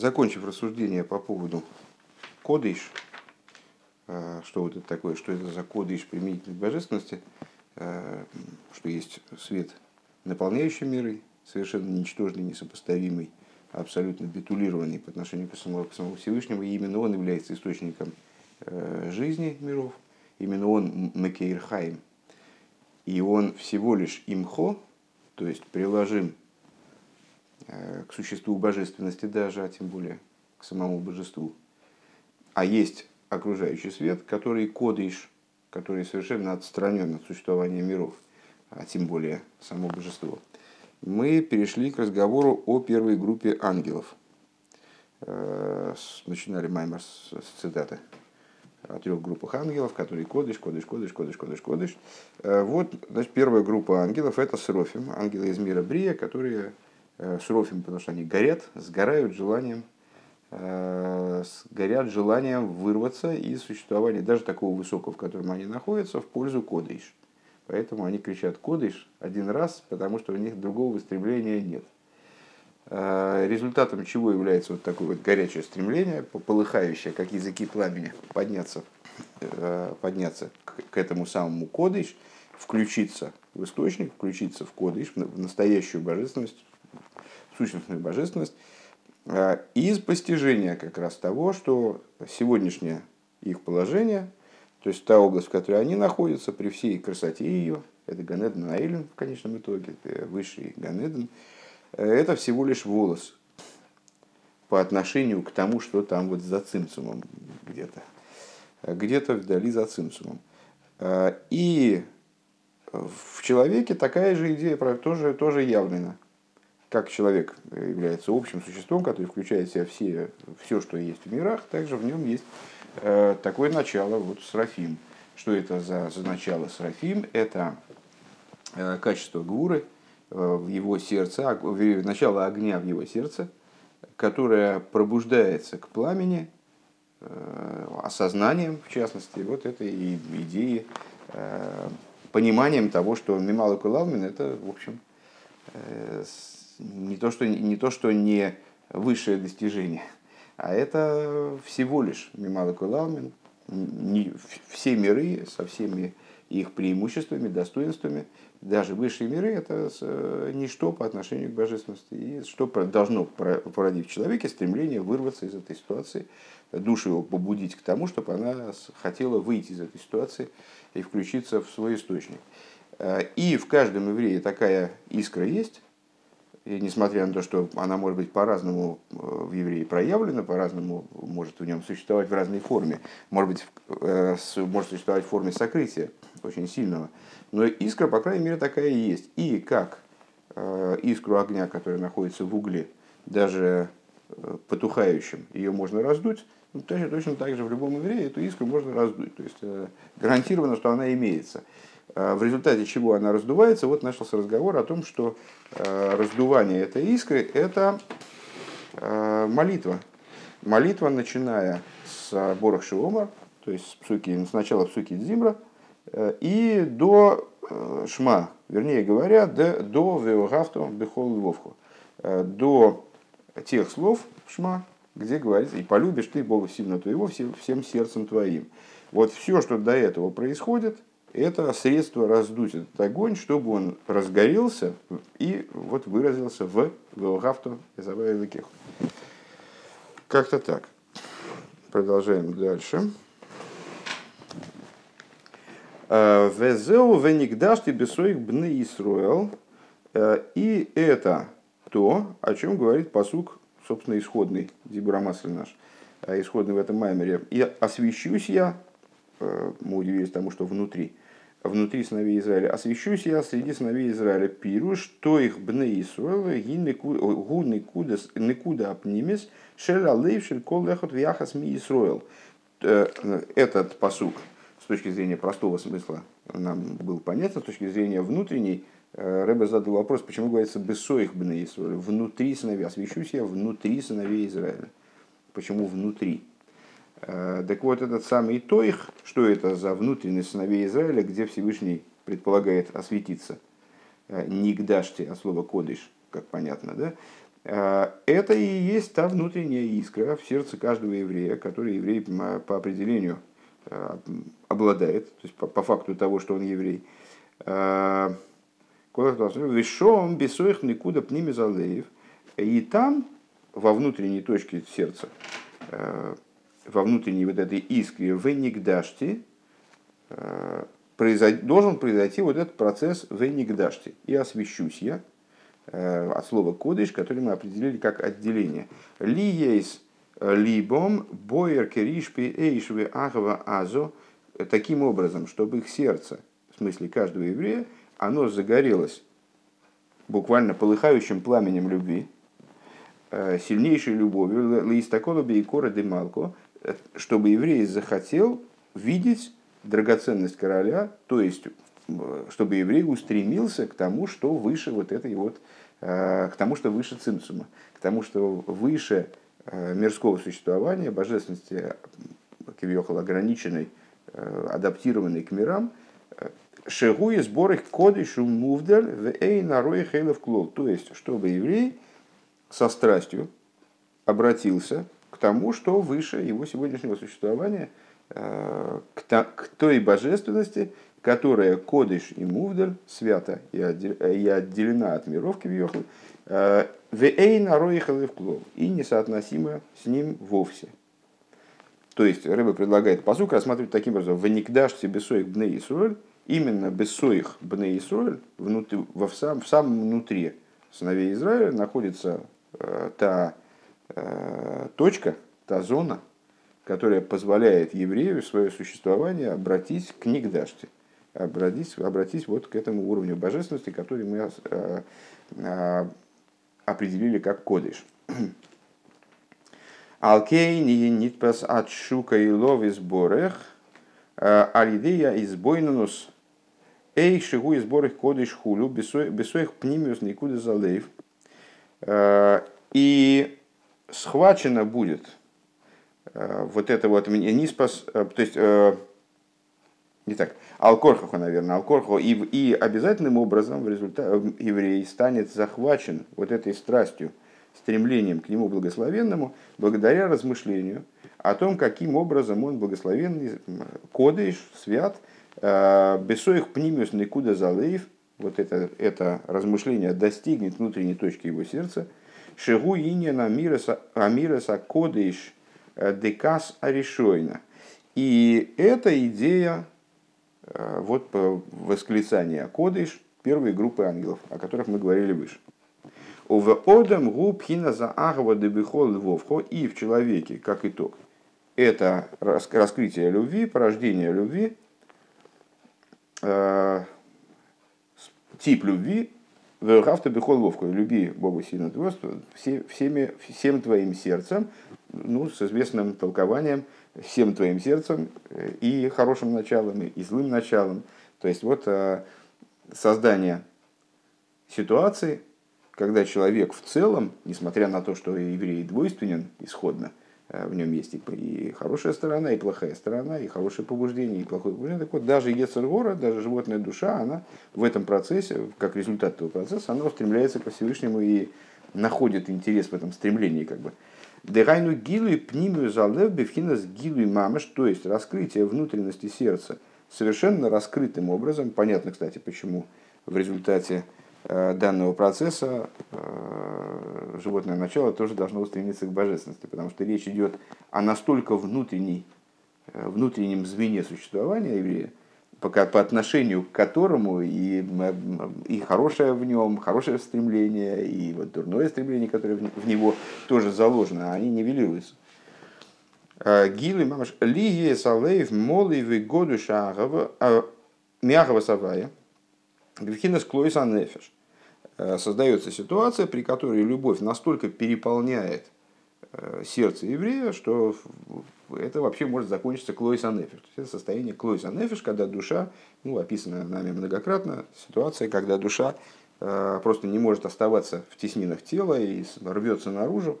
закончив рассуждение по поводу кодыш, э, что вот это такое, что это за кодыш применительной божественности, э, что есть свет, наполняющий миры, совершенно ничтожный, несопоставимый, абсолютно битулированный по отношению к самому, к самому Всевышнему, и именно он является источником э, жизни миров, именно он Мекейрхайм, и он всего лишь имхо, то есть приложим к существу божественности даже, а тем более к самому божеству. А есть окружающий свет, который кодыш, который совершенно отстранен от существования миров, а тем более само божество. Мы перешли к разговору о первой группе ангелов. Э, начинали Маймер с цитаты о трех группах ангелов, которые кодыш, кодыш, кодыш, кодыш, кодыш, кодыш. Э, вот, значит, первая группа ангелов – это Серофим, ангелы из мира Брия, которые Э, шрофим, потому что они горят, сгорают желанием, э, горят желанием вырваться из существования даже такого высокого, в котором они находятся, в пользу кодыш. Поэтому они кричат кодыш один раз, потому что у них другого стремления нет. Э, результатом чего является вот такое вот горячее стремление, полыхающее, как языки пламени, подняться, подняться к этому самому кодыш, включиться в источник, включиться в кодыш, в настоящую божественность, сущностную божественность, а, из постижения как раз того, что сегодняшнее их положение, то есть та область, в которой они находятся, при всей красоте ее, это Ганеден Аэлен в конечном итоге, это высший Ганеден, это всего лишь волос по отношению к тому, что там вот за цимцумом где-то, где-то вдали за цимцумом. А, и в человеке такая же идея тоже, тоже явлена как человек является общим существом, который включает в себя все, все, что есть в мирах, также в нем есть э, такое начало, вот Срафим. Что это за, за начало Срафим? Это э, качество гуры э, в его сердце, а, начало огня в его сердце, которое пробуждается к пламени, э, осознанием, в частности, вот этой идеи, э, пониманием того, что Мимала Кулалмин это, в общем, э, не то, что, не то, что не высшее достижение, а это всего лишь Мимала Кулалмин, не, все миры со всеми их преимуществами, достоинствами, даже высшие миры – это ничто по отношению к божественности. И что должно породить в человеке стремление вырваться из этой ситуации, душу его побудить к тому, чтобы она хотела выйти из этой ситуации и включиться в свой источник. И в каждом еврее такая искра есть, и несмотря на то, что она может быть по-разному э, в евреи проявлена, по-разному может в нем существовать в разной форме, может быть, э, может существовать в форме сокрытия очень сильного, но искра, по крайней мере, такая и есть. И как э, искру огня, которая находится в угле, даже потухающим, ее можно раздуть, ну, точно, точно так же в любом еврее эту искру можно раздуть. То есть гарантированно, что она имеется. А в результате чего она раздувается, вот начался разговор о том, что э, раздувание этой искры – это э, молитва. Молитва, начиная с Борах Шиома, то есть псуки, сначала псуки Дзимра, э, и до Шма, вернее говоря, до, до Веогафту Бехол Львовху, до тех слов Шма, где говорится, и полюбишь ты Бога сильно твоего всем, всем сердцем твоим. Вот все, что до этого происходит – это средство раздуть этот огонь, чтобы он разгорелся и вот выразился в Велгафту Изабайликих. Как-то так. Продолжаем дальше. «Э, Везеу веникдашти бесоих бны Исруэл. Э, и это то, о чем говорит посук, собственно, исходный, Дибурамасль наш, э, исходный в этом маймере. «И освящусь я мы удивились тому, что внутри, внутри сыновей Израиля, освящусь я среди сыновей Израиля, пиру, что их бны Исруэла, гу никуда апнимис, шеля лейвшель кол лехот вяхас ми Исруэл. Э, этот посук с точки зрения простого смысла нам был понятен, с точки зрения внутренней, э, Рэбе задал вопрос, почему говорится «бесоих бны Исруэля», внутри сыновей, освящусь я внутри сыновей Израиля. Почему внутри? Э, так вот, этот самый Тоих, что это за внутренний сыновей Израиля, где Всевышний предполагает осветиться? Э, Нигдашти, от слова кодыш, как понятно, да? это и есть та внутренняя искра в сердце каждого еврея, который еврей по определению обладает, то есть по, по факту того, что он еврей. Вишом бесоих никуда пними залеев. И там, во внутренней точке сердца, во внутренней вот этой искре, в Энигдаште, должен произойти вот этот процесс в Энигдаште. И освящусь я, от слова кодыш, который мы определили как отделение. Ли есть либом боер керишпи эйшве ахва азо, таким образом, чтобы их сердце, в смысле каждого еврея, оно загорелось буквально полыхающим пламенем любви, э, сильнейшей любовью, лаистакола бейкора демалко, э, чтобы еврей захотел видеть драгоценность короля, то есть э, чтобы еврей устремился к тому, что выше вот этой вот, к тому, что выше цимсума, к тому, что выше мирского существования, божественности, кивьехал ограниченной, адаптированной к мирам, Шегу и сбор их кодышу мувдаль в эй нарой хейлов клол. То есть, чтобы еврей со страстью обратился тому, что выше его сегодняшнего существования, э, к той божественности, которая кодыш и мувдаль свята и отделена от миров кивьехал, э, в эй нарой хейлов клол и несоотносима с ним вовсе. То есть, Рыба предлагает посук рассматривать таким образом, в никдаш себе соих бней Исруэль, именно Бессоих Бне Исруэль, внутри, в, сам, в самом внутри сыновей Израиля находится э, та э, точка, та зона, которая позволяет еврею свое существование обратить к Нигдаште, обратить, обратить вот к этому уровню божественности, который мы э, э, определили как кодыш. Алкейни нитпас от шука и лов из борех, э, алидея из бойнунус Эй, шигу и сбор их кодыш хулю, бесоих пнимиус никуда залейв. Э, и схвачено будет э, вот это вот ниспас, э, то есть не так, Алкорхаху, наверное, Алкорхаху, и, и обязательным образом в результате еврей станет захвачен вот этой страстью, стремлением к нему благословенному, благодаря размышлению о том, каким образом он благословенный, кодыш, свят – Э, Бесоих пнимиус никуда залеев, вот это, это размышление достигнет внутренней точки его сердца. Шигу иньяна амиреса кодыш э, декас аришойна. И эта идея, э, вот восклицание кодыш первой группы ангелов, о которых мы говорили выше. Ова одам губхина за агва дебихол львовхо и в человеке, как итог. Это раскрытие любви, порождение любви, Э, тип любви, Верхавта бихол ловку, люби Бога сильно все, всеми, всем твоим сердцем, ну, с известным толкованием, всем твоим сердцем э, и хорошим началом, и злым началом. То есть вот э, создание ситуации, когда человек в целом, несмотря на то, что еврей двойственен исходно, в нем есть и хорошая сторона, и плохая сторона, и хорошее побуждение, и плохое побуждение. Так вот, даже Ецергора, даже животная душа, она в этом процессе, как результат этого процесса, она устремляется ко Всевышнему и находит интерес в этом стремлении. Как бы. Дерайну гилу и пнимию залев бифхинас гилу и мамаш, то есть раскрытие внутренности сердца совершенно раскрытым образом. Понятно, кстати, почему в результате Э, данного процесса э, животное начало тоже должно устремиться к божественности, потому что речь идет о настолько внутренней, э, внутреннем звене существования еврея, по, по отношению к которому и, и хорошее в нем, хорошее стремление, и вот дурное стремление, которое в него тоже заложено, они нивелируются. Гилы мамаш лигия салеев молы году шагова мягого савая – Грехинес клойса нефеш. Э, создается ситуация, при которой любовь настолько переполняет э, сердце еврея, что это вообще может закончиться клойса нефеш. Это состояние клойса нефеш, когда душа, ну, описано нами многократно, ситуация, когда душа э, просто не может оставаться в теснинах тела и рвется наружу,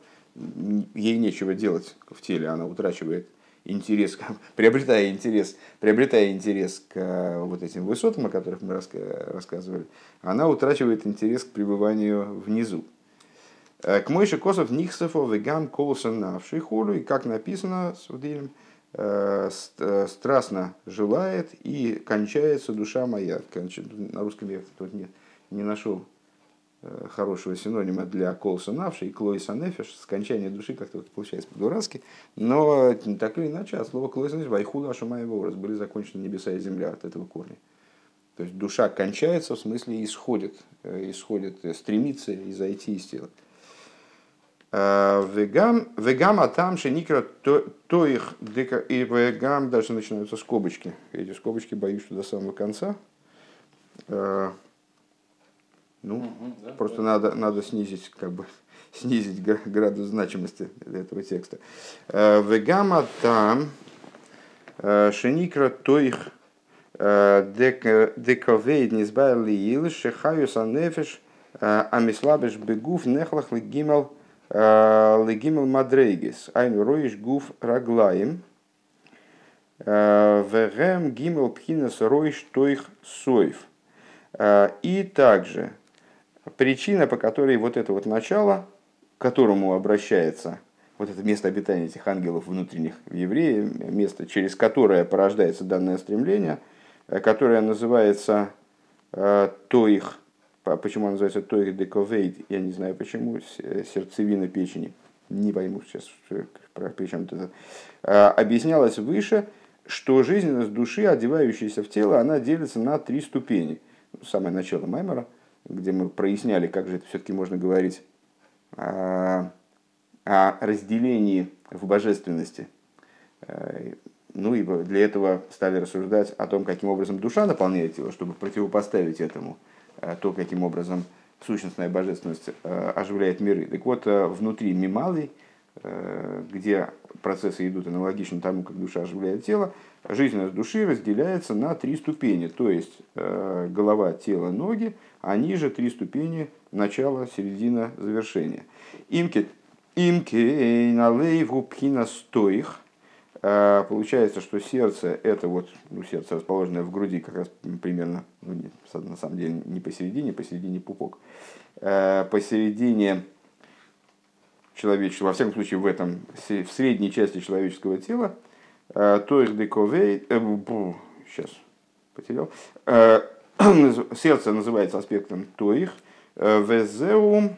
ей нечего делать в теле, она утрачивает интерес, приобретая интерес, приобретая интерес к э, вот этим высотам, о которых мы рассказывали, она утрачивает интерес к пребыванию внизу. К мойши косов нихсефо вегам колоса навший хулю, и как написано с Вдилем, страстно желает и кончается душа моя. На русском я тут не, не нашел Э, хорошего синонима для колса навши и клоиса нефиш, скончание души как-то получается по-дурацки, но так или иначе от слова клоиса нефиш, вайхула ашамаева образ, были закончены небеса и земля от этого корня. То есть душа кончается, в смысле исходит, э, исходит, э, стремится изойти из тела. Вегам, вегам а там шеникра то их и вегам дальше начинаются скобочки. Эти скобочки боюсь, что до самого конца. Ну, угу, да, просто да. Надо, надо снизить, как бы, снизить градус значимости этого текста. Э, Вегама там э, шеникра тоих э, дековейд низбайли ил шехаюс анефиш амислабеш бегуф нехлах легимел легимел мадрейгис айн роиш гуф раглаем вегем гимел пхинас роиш тоих соев. И также причина, по которой вот это вот начало, к которому обращается вот это место обитания этих ангелов внутренних в евреи, место, через которое порождается данное стремление, э, которое называется э, Тоих, почему оно называется Тоих дековейд, я не знаю почему, э, сердцевина печени, не пойму сейчас, при чем это, объяснялось выше, что жизненность души, одевающаяся в тело, она делится на три ступени. Самое начало Маймера – где мы проясняли, как же это все-таки можно говорить о, о разделении в божественности. Э, ну и для этого стали рассуждать о том, каким образом душа наполняет тело, чтобы противопоставить этому э, то, каким образом сущностная божественность э, оживляет миры. Так вот, внутри мималый, где процессы идут аналогично тому, как душа оживляет тело, жизненность души разделяется на три ступени, то есть голова, тело, ноги, а ниже три ступени начала, середина, завершения. Имки, имки налейву пхина стоих. А, получается, что сердце это вот, ну, сердце расположенное в груди, как раз примерно, ну, на самом деле не посередине, посередине пупок. Посередине человеческого, во всяком случае в этом, в средней части человеческого тела, а, то их дековей, э, сейчас потерял, сердце называется аспектом тоих, э, везеум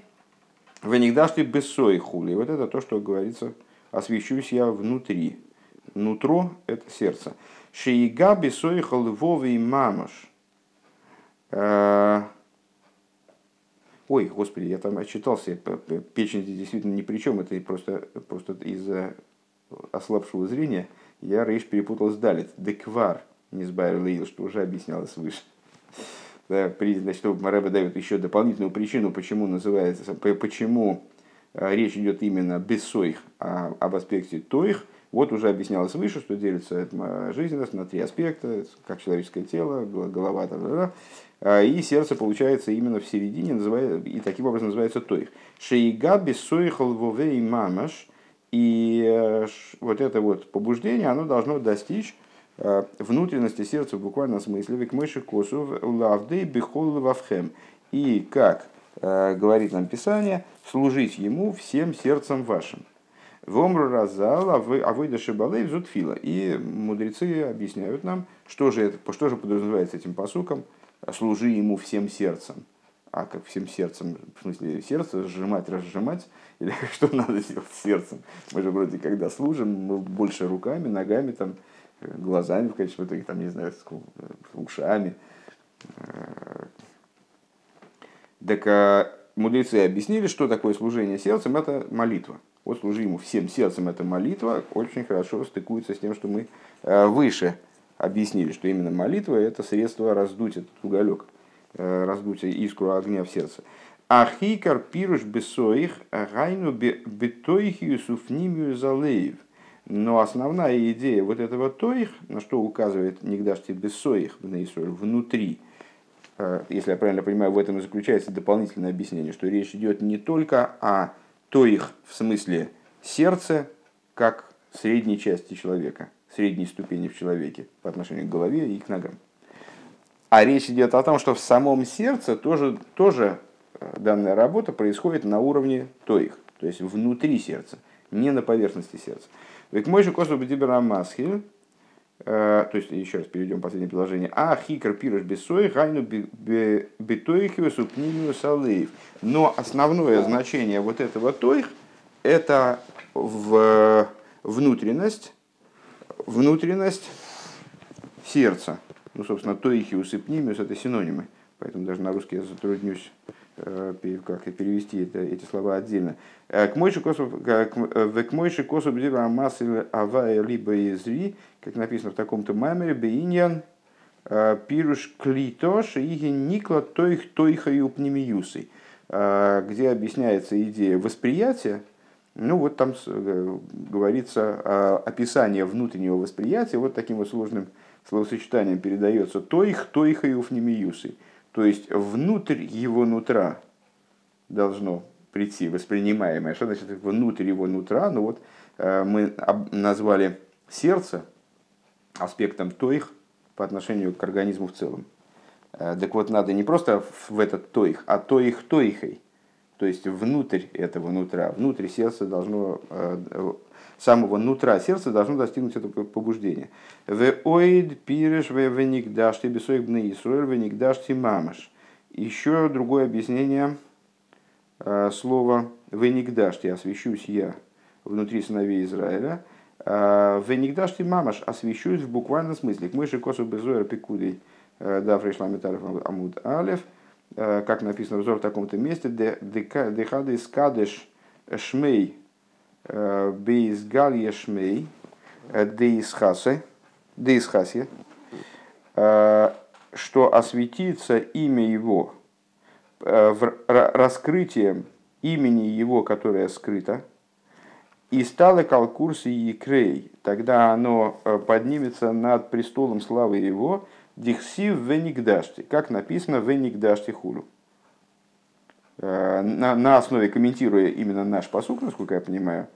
венигдашты бессой хули. Вот это то, что говорится, освещусь я внутри. Нутро – это сердце. Шиига бессой львовый мамаш. Ой, господи, я там отчитался, печень здесь действительно ни при чем, это просто, просто из-за ослабшего зрения я рейш перепутал с далит. Деквар, не сбавил, что уже объяснялось выше да, при, значит, Рэбе дает еще дополнительную причину, почему называется, почему э, речь идет именно бессоих, а об аспекте тоих. Вот уже объяснялось выше, что делится жизненность на три аспекта, как человеческое тело, голова, там, да, да, и сердце получается именно в середине, и таким образом называется тоих. Шейга бессоих лвовей мамаш, и э, вот это вот побуждение, оно должно достичь Э, внутренности сердца в буквальном смысле, век мыши косу лавдей бихол вавхем. И как э, говорит нам Писание, служить ему всем сердцем вашим. Вомру разал, а вы, а вы дашибалей взутфила. И мудрецы объясняют нам, что же, это, что же подразумевается этим посуком, служи ему всем сердцем. А как всем сердцем, в смысле сердце сжимать, разжимать, или что надо делать с сердцем? Мы же вроде когда служим, мы больше руками, ногами, там, глазами в качестве итоге, там, не знаю, с ушами. Так а мудрецы объяснили, что такое служение сердцем, это молитва. Вот служи ему всем сердцем, это молитва, очень хорошо стыкуется с тем, что мы э, выше объяснили, что именно молитва – это средство раздуть этот уголек, э, раздуть искру огня в сердце. Ахикар пируш бесоих гайну бетоихию суфнимию залеев – но основная идея вот этого тоих, на что указывает Нигдашти Бессоих внутри, э, если я правильно понимаю, в этом и заключается дополнительное объяснение, что речь идет не только о тоих в смысле сердца, как средней части человека, средней ступени в человеке по отношению к голове и к ногам. А речь идет о том, что в самом сердце тоже, тоже данная работа происходит на уровне тоих, то есть внутри сердца, не на поверхности сердца. Век мой же косу масхиль, то есть еще раз перейдем последнее предложение. А хикр пируш бесой гайну бетоихиус упнимиус алеев. Но основное значение вот этого тоих это в внутренность, внутренность сердца. Ну, собственно, тоихиус и пнимиус это синонимы. Поэтому даже на русский я затруднюсь э, как перевести это, эти слова отдельно. Э, к мойши косу бдива массы авая либо изри, как написано в таком-то маймере, бейньян э, пируш клитош и никла тоих тойха и упнемиюсы, где объясняется идея восприятия, ну вот там говорится описание внутреннего восприятия вот таким вот сложным словосочетанием передается тоих, тойха и уфнемиюсы. То есть внутрь его нутра должно прийти воспринимаемое. Что значит внутрь его нутра? Ну вот э, мы назвали сердце аспектом тоих по отношению к организму в целом. Э, так вот, надо не просто в этот тоих, а тоих тоихой. То есть внутрь этого нутра, внутрь сердца должно, э, самого нутра сердца должно достигнуть это побуждение. В оид пиреш в веникдаш ты бесоих бны Исруэль веникдаш ты мамаш. Еще другое объяснение э, слова веникдаш ты освящусь я внутри сыновей Израиля. Э, веникдаш ты мамаш освящусь в буквальном смысле. К мыши косу безоэр пикудей да фрейшламитаров амуд алев. Как написано взор в таком-то месте. Дехады скадеш шмей шмей деисхасы Дейсхасия, э, что осветится имя его э, раскрытием имени его, которое скрыто, и стало калкурс и крей, тогда оно э, поднимется над престолом славы его, дихсив веникдашти, как написано веникдашти хулю. На, на основе, комментируя именно наш посук, насколько я понимаю,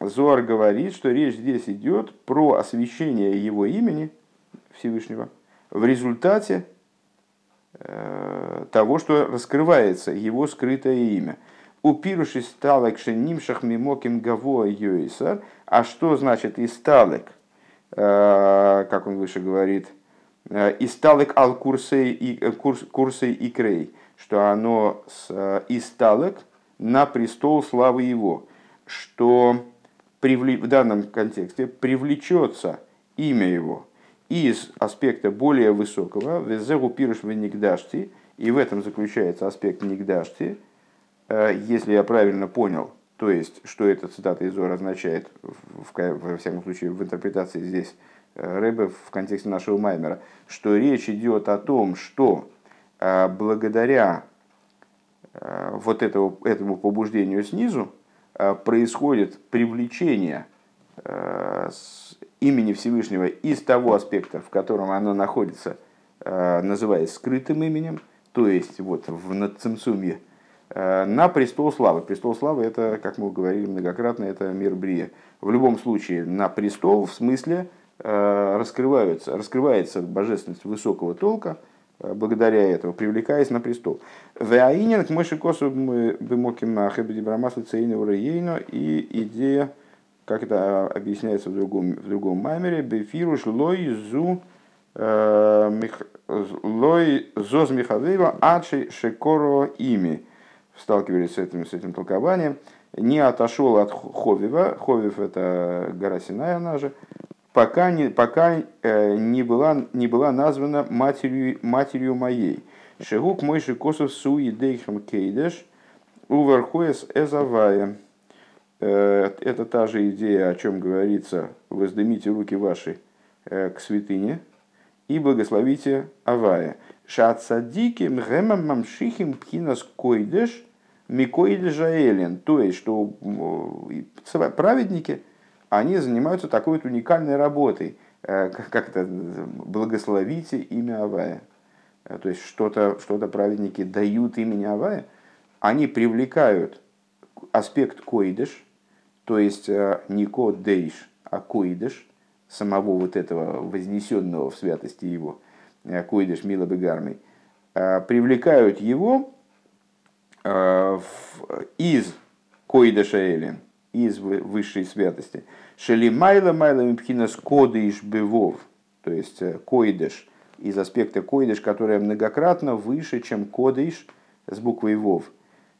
Зоар говорит, что речь здесь идет про освящение его имени Всевышнего в результате э, того, что раскрывается его скрытое имя. У пируши сталек шенимшах мимоким гаво йойсар. А что значит исталек? Э, как он выше говорит, э, исталек ал курсей и курс, курсей и крей, что оно с исталек на престол славы его, что в данном контексте привлечется имя его из аспекта более высокого, везеру пируш венигдашти, и в этом заключается аспект нигдашти, э, если я правильно понял, то есть, что эта цитата из Зора означает, в, во всяком случае, в интерпретации здесь э, Рэбе в контексте нашего Маймера, что речь идет о том, что э, благодаря вот этого, этому побуждению снизу, Э, происходит привлечение имени Всевышнего из того аспекта, в котором оно находится, называясь скрытым именем, то есть вот в Нацимцуме, на престол славы. Престол славы это, как мы говорили многократно, это мир Брия. В любом случае, на престол в смысле раскрываются, раскрывается божественность высокого толка – благодаря этому, привлекаясь на престол. Веаинин к мыши косу бымоким хебедибрамасу цейну рейну и идея, как это объясняется в другом, в другом маймере, бефируш лой зу э, лой зоз михавеева адши шекоро ими. Сталкивались с этим, с этим толкованием. Не отошел от Ховива. Ховив это гора Синай, она же пока не, пока э, не, была, не была названа матерью, матерью моей. Шегук мойши косов суи дейхам кейдеш уверхуэс эзавая. Э, это та же идея, о чем говорится, воздымите руки ваши э, к святыне и благословите Авая. Шацадики мгемам мамшихим пхинас койдеш микоидеш жаэлен. То есть, что праведники – они занимаются такой вот уникальной работой, э, как это, благословите имя Авая. Э, то есть что-то что праведники дают имени Авая, они привлекают аспект койдыш, то есть э, не код дейш, а койдыш, самого вот этого вознесенного в святости его, койдыш мила бегармой, привлекают его из Койда Шаэлин, из высшей святости. Шели майла майла мипхинас кодыш бывов, то есть койдеш, из аспекта койдеш, которая многократно выше, чем кодыш с буквой вов,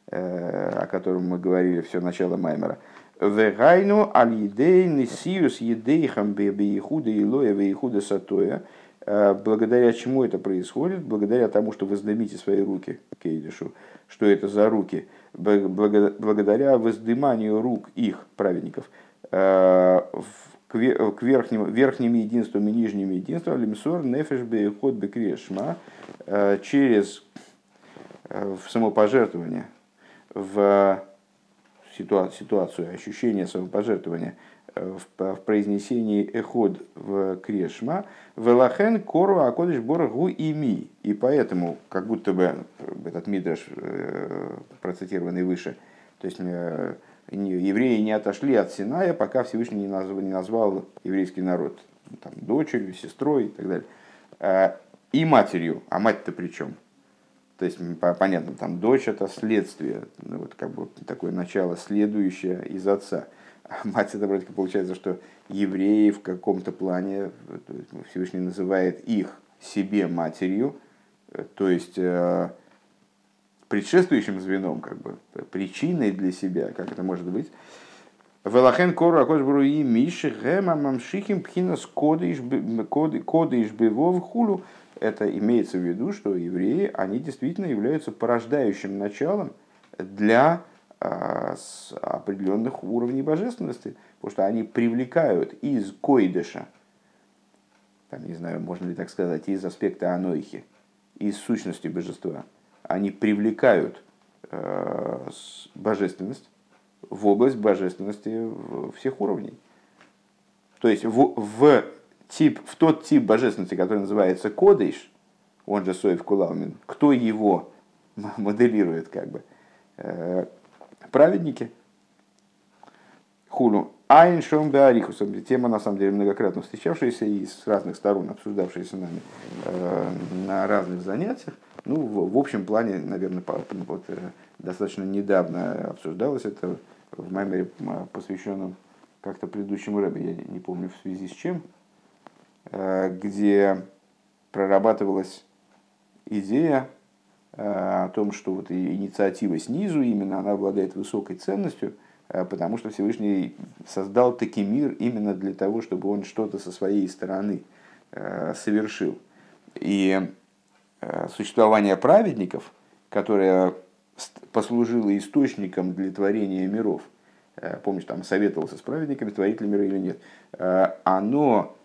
о котором мы говорили все начало Маймера. Вегайну алидей несиус едейхам бебеихуда илоя веихуда сатоя. Э, благодаря чему это происходит? Благодаря тому, что вы сдымите свои руки к Эйдишу. Что это за руки? Благодаря воздыманию рук их, праведников, э, к верхним, верхним единствам и нижним единствам, лимсор, нефеш, бейхот, бекрешма, э, через в самопожертвование, в ситуацию, ощущение самопожертвования в, в произнесении эход в крешма, велахен кору акодыш боргу ими. И поэтому, как будто бы этот мидраш, э, процитированный выше, то есть э, евреи не отошли от Синая, пока Всевышний не назвал, не назвал еврейский народ там, дочерью, сестрой и так далее. И матерью. А мать-то при чем? То есть, понятно, там дочь это следствие, ну, вот как бы такое начало следующее из отца. Мать это вроде как получается, что евреи в каком-то плане, Всевышний называет их себе матерью, то есть э, предшествующим звеном, как бы причиной для себя, как это может быть. Велахен кору акош бруи миши гэма мамшихим пхинас коды иш бывов хулу это имеется в виду, что евреи, они действительно являются порождающим началом для а, определенных уровней божественности, потому что они привлекают из койдыша, там, не знаю, можно ли так сказать, из аспекта анойхи, из сущности божества, они привлекают э, божественность в область божественности всех уровней. То есть в, в тип, в тот тип божественности, который называется кодыш, он же Соев Кулалмин, кто его моделирует, как бы, э, праведники, хулу, Айн Беарихус, тема на самом деле многократно встречавшаяся и с разных сторон обсуждавшаяся нами э, на разных занятиях. Ну, в, в общем плане, наверное, по, вот, э, достаточно недавно обсуждалось это в мемере, посвященном как-то предыдущему рэбе, я не помню в связи с чем, Э, где прорабатывалась идея о том, что вот инициатива снизу именно она обладает высокой ценностью, э, потому что Всевышний создал таки мир именно для того, чтобы он что-то со своей стороны совершил. И существование праведников, которое послужило источником для творения миров, помнишь, там советовался с праведниками, творить ли миры или нет, оно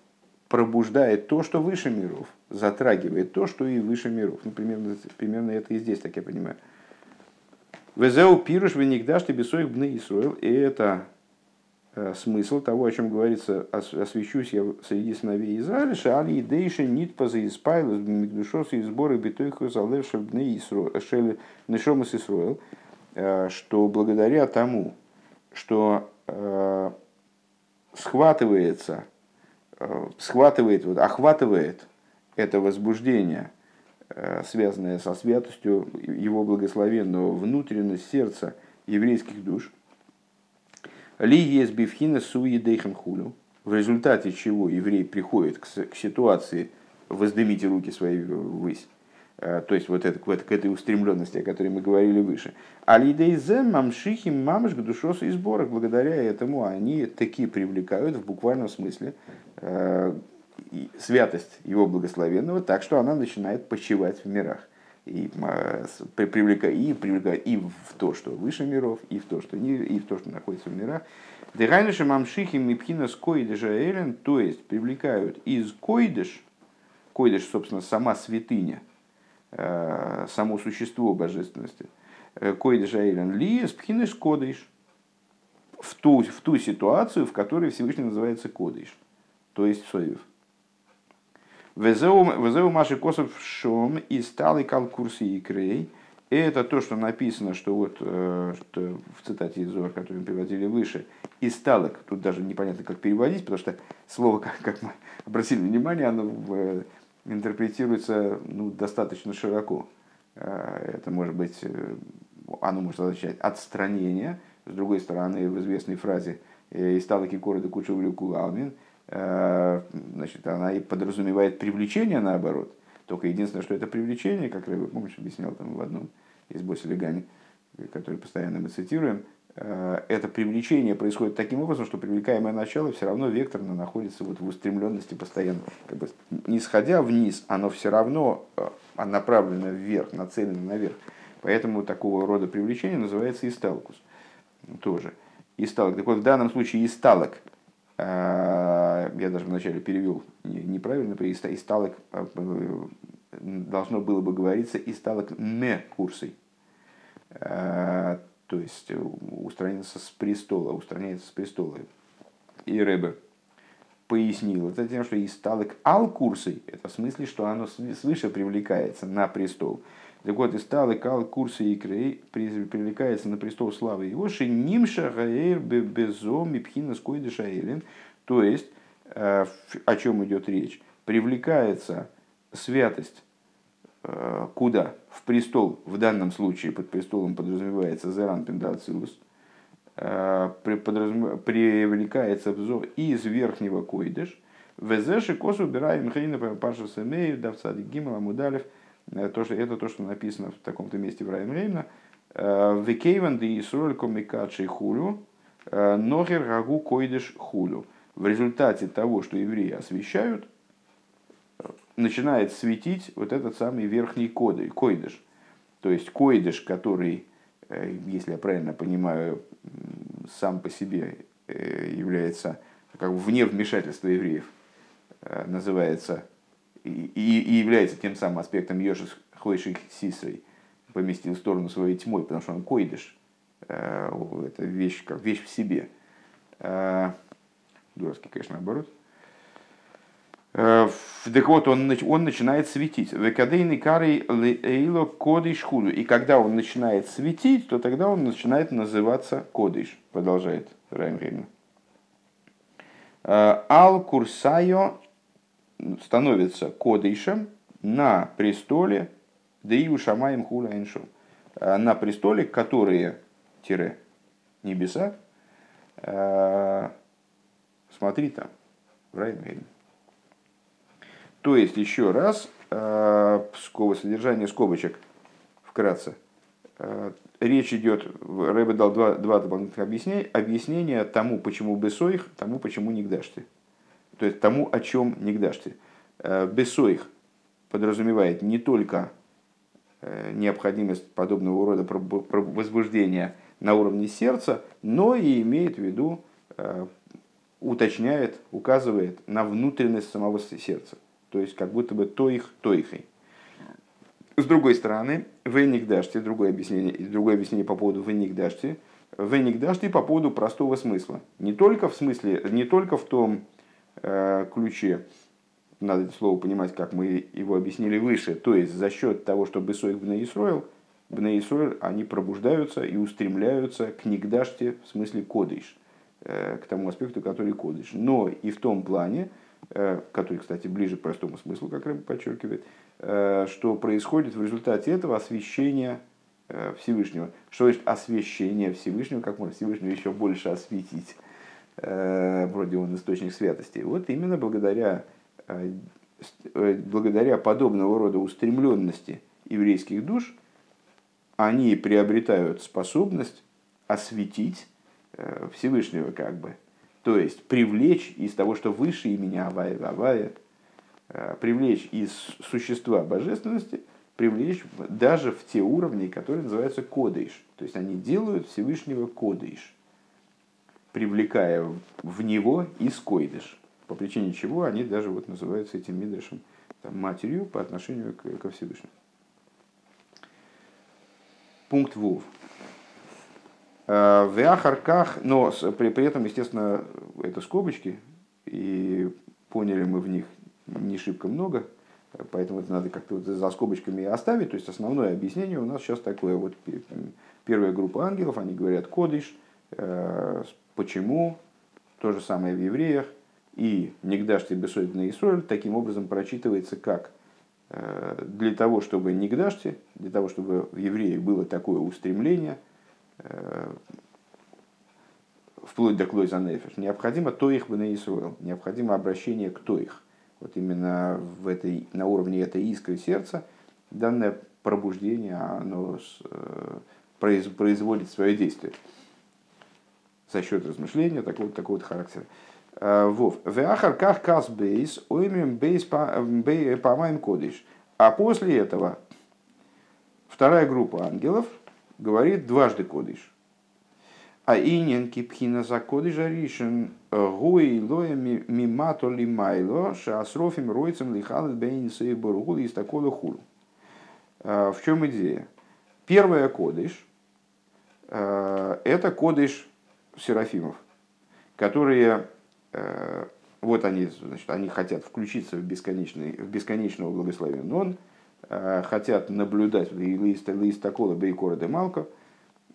пробуждает то, что выше миров, затрагивает то, что и выше миров. Ну, примерно, примерно это и здесь, так я понимаю. Везеу пируш венигдаш ты бесоих бны Исруэл. И это э, смысл того, о чем говорится, освящусь я среди сыновей Израиля, шали и дейши нит поза испайлус мигдушос и сборы битойху залевши бны Исруэл, Исруэл, э, что благодаря тому, что э, схватывается схватывает, вот, охватывает это возбуждение, э, связанное со святостью его благословенного внутренность сердца еврейских душ. Ли есть бифхина суи дейхам хулю, в результате чего еврей приходит к, ситуации «воздымите руки свои ввысь», Э, то есть вот это, к, к этой устремленности, о которой мы говорили выше. Алидейзем мамшихим мамш к и сборах. Благодаря этому они такие привлекают в буквальном смысле э, святость его благословенного, так что она начинает почивать в мирах. И, э, привлекая, и привлекает и в то, что выше миров, и в то, что, не, и в то, что находится в мирах. Дыхайныши мамшихим мипхина с койдыша элен, то есть привлекают из койдыш, койдыш, собственно, сама святыня, Э, само существо божественности. Э, Койд Жаилен Ли Спхинеш Кодыш. В ту, в ту ситуацию, в которой Всевышний называется Кодыш, то есть Соев. Везеу Маши Косов Шом и стал и калкурси и крей. Это то, что написано, что вот э, что в цитате из Зор, которую мы приводили выше, и сталок, тут даже непонятно, как переводить, потому что слово, как, как мы обратили внимание, оно в интерпретируется ну, достаточно широко. Э, это может быть э, оно может означать отстранение, с другой стороны, в известной фразе «И стала короды кучу кугалмин», значит, она и подразумевает привлечение наоборот. Только единственное, что это привлечение, как Рэбе, помнишь, объяснял там в одном из Боселегани, который постоянно мы цитируем, Э, это привлечение происходит таким образом, что привлекаемое начало все равно векторно находится вот в устремленности постоянно. Как бы, не сходя вниз, оно все равно э, направлено вверх, нацелено наверх. Поэтому такого рода привлечение называется исталкус. Тоже. Исталок. Так вот, в данном случае исталок, э, я даже вначале перевел неправильно, исталок должно было бы говориться исталок ме курсой то есть э, устраняется с престола, устраняется с престола. И Рэбе пояснил это тем, что и сталок ал-курсой, это в смысле, что оно свыше привлекается на престол. Так вот, и сталок ал-курсой и крей привлекается на престол славы его, нимша гаэр безом и пхина скойдыша то есть, э, о чем идет речь, привлекается святость куда? В престол, в данном случае под престолом подразумевается Зеран Пендацилус, э, привлекается взор из верхнего койдыш, Везеши косу убираем хрина паша семею, давцади гимала мудалев, э, то, что, это то, что написано в таком-то месте в Раймрейна, Векейван де Исроль комикачи хулю, нохер гагу койдыш хулю. В результате того, что евреи освещают, начинает светить вот этот самый верхний кодыш, койдыш. То есть койдыш, который, э, если я правильно понимаю, сам по себе э, является как бы вне вмешательства евреев, э, называется и, и является тем самым аспектом Йошис Хойших Сисой, поместил в сторону своей тьмой, потому что он койдыш, это вещь, как вещь в себе. Дурацкий, конечно, наоборот. Э, так вот, он, он начинает светить. Векадейный карой эйло кодыш худу. И когда он начинает светить, то тогда он начинает называться кодыш. Продолжает Райнгейм. Э, Ал Курсайо становится кодышем на престоле Дею Шамаем Хула. Э, на престоле, которые, тире, небеса, смотри там, в Райнгейме. То есть, еще раз, э, содержание скобочек вкратце. Э, речь идет, Рэбе дал два, два дополнительных объяснения, объяснения тому, почему Бесоих, тому, почему Нигдашти. То есть тому, о чем Нигдашти. Э, Бесоих подразумевает не только необходимость подобного рода возбуждения на уровне сердца, но и имеет в виду, уточняет, указывает на внутренность самого сердца. То есть как будто бы то их, то ихой. С другой стороны, веникдашти, другое объяснение, другое объяснение по поводу веникдашти, веникдашти по поводу простого смысла. Не только в смысле, не только в том э, ключе, надо это слово понимать, как мы его объяснили выше, то есть за счет того, что Бесоих Бнеисроил, Бнеисроил, они пробуждаются и устремляются к Нигдаште, в смысле кодыш, э, к тому аспекту, который кодыш. Но и в том плане, который, кстати, ближе к простому смыслу, как Рэб подчеркивает, э, что происходит в результате этого освещения э, Всевышнего. Что значит освещение Всевышнего? Как можно Всевышнего еще больше осветить? Вроде он источник святости. Вот именно благодаря, благодаря подобного рода устремленности еврейских душ, они приобретают способность осветить Всевышнего как бы, то есть привлечь из того, что выше имени Авая Авая, э, привлечь из существа божественности, привлечь даже в те уровни, которые называются кодыш. То есть они делают Всевышнего кодыш, привлекая в него из койдыш. По причине чего они даже вот называются этим мидрашем там, матерью по отношению к, ко Всевышнему. Пункт Вов. Э, в Ахарках, но при, при этом, естественно, это скобочки, и поняли мы в них не шибко много, поэтому это надо как-то вот за скобочками оставить. То есть основное объяснение у нас сейчас такое. Вот первая группа ангелов, они говорят кодыш, э, почему, то же самое в евреях, и Нигдашти Бесойд на Исроль таким образом прочитывается как для того, чтобы не гдашьте, для того, чтобы в евреи было такое устремление, вплоть до Клойза Нефиш, необходимо то их бы на Исруэл, необходимо обращение к то их. Вот именно в этой, на уровне этой искры сердца данное пробуждение, оно производит свое действие за счет размышления такого, такого характера. Э, Вов. Веахар как кас бейс, оймим бейс памаем кодиш. А после этого вторая группа ангелов говорит дважды кодиш. А инин кипхина за кодиш аришен гуи лоя мимато лимайло шаасрофим ройцем лихал бейн сейбургул из такого хулу. Э, в чем идея? Первая кодиш э, – это кодиш серафимов, которые Э, вот они, значит, они хотят включиться в, бесконечный, в бесконечного благословения, но он э, хотят наблюдать Листакола Бейкора де Малко,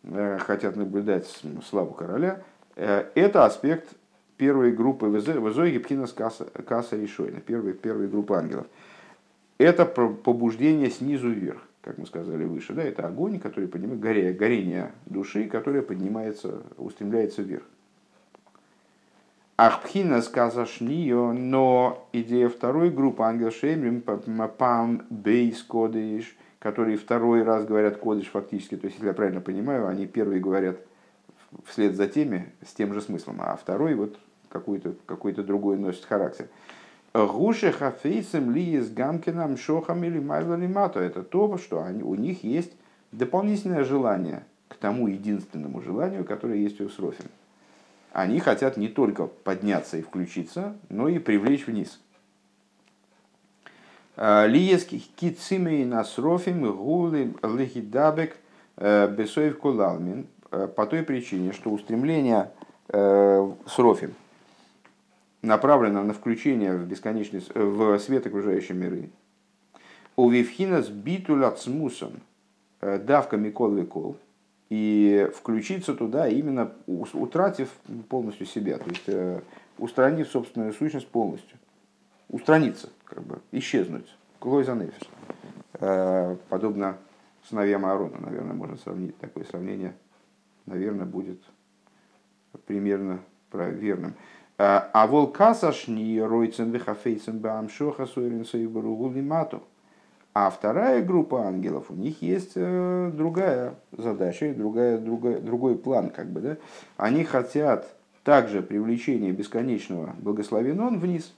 э, хотят наблюдать славу короля. Это аспект первой группы Везоги Пхинас Каса Решойна, первой, первой группы ангелов. Это побуждение снизу вверх, как мы сказали выше. Да, это огонь, который поднимает, горение, горение души, которое поднимается, устремляется вверх. Ахпхина сказашнио, но идея второй группы ангел шеймрим пам бейс кодыш, которые второй раз говорят кодыш фактически, то есть, если я правильно понимаю, они первые говорят вслед за теми с тем же смыслом, а второй вот какой-то какой другой носит характер. Гуше хафейсом ли с гамкином шохам или майла лимато. Это то, что они, у них есть дополнительное желание к тому единственному желанию, которое есть у Срофина они хотят не только подняться и включиться, но и привлечь вниз. Лиеских кицимей насрофим гулы лихидабек э, бесоев кулалмин э, по той причине, что устремление э, срофим направлено на включение в бесконечный в свет окружающей миры. У Вивхина с битуля давка Микол Викол – и включиться туда, именно утратив полностью себя, то есть э, устранив собственную сущность полностью. Устраниться, как бы, исчезнуть. Клойза нефиш. Э, подобно сыновьям Аарона, наверное, можно сравнить. Такое сравнение, наверное, будет примерно верным. Э, а волкасашни ройцен вихафейцен баамшоха суэрин сейбаругу лимату. А вторая группа ангелов, у них есть э, другая задача, другая, другая, другой план. Как бы, да? Они хотят также привлечения бесконечного благословения он вниз.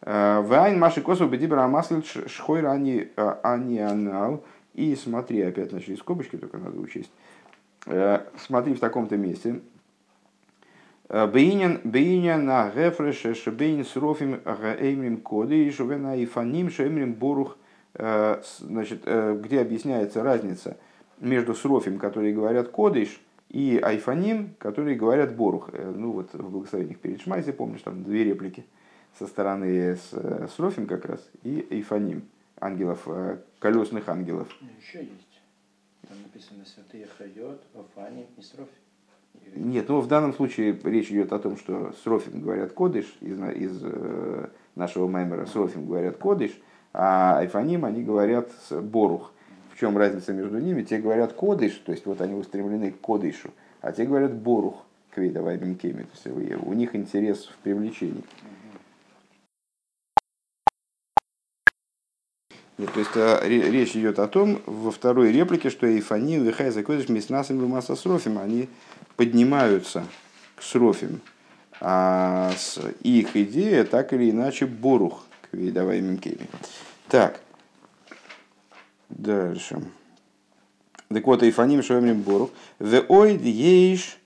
Э, Вайн Маши Косу Бедибра Маслит Шхойр Ани э, Анал. И смотри, опять начали скобочки, только надо учесть. Смотри в таком-то месте. Бейнин бейнин на гефреше шебейн срофим эймрим коды и шувена ифаним шемрим борух э, значит, э, где объясняется разница между срофим, которые говорят кодыш, и айфаним, которые говорят борух. Э, ну вот в благословениях перед Шмайзе, помнишь, там две реплики со стороны срофим как раз и айфаним, ангелов, колесных ангелов. Еще есть. Там написано святые хайот, афаним и срофим. Нет, ну в данном случае речь идет о том, что с говорят кодыш, из, из э, нашего маймера с говорят кодыш, а айфаним они говорят борух. В чем разница между ними? Те говорят кодыш, то есть вот они устремлены к кодышу, а те говорят борух, квейда вайбим кеми, то есть у них интерес в привлечении. Нет, то есть э, речь идет о том, во второй реплике, что Эйфаним, Вихай, Закодыш, Миснасом, Лумаса Срофим, они поднимаются к Срофим, а с их идея так или иначе Борух, к Вейдавай Минкеви. Так, дальше. Так вот, Эйфаним, Шоемрим, Борух. Веоид ейш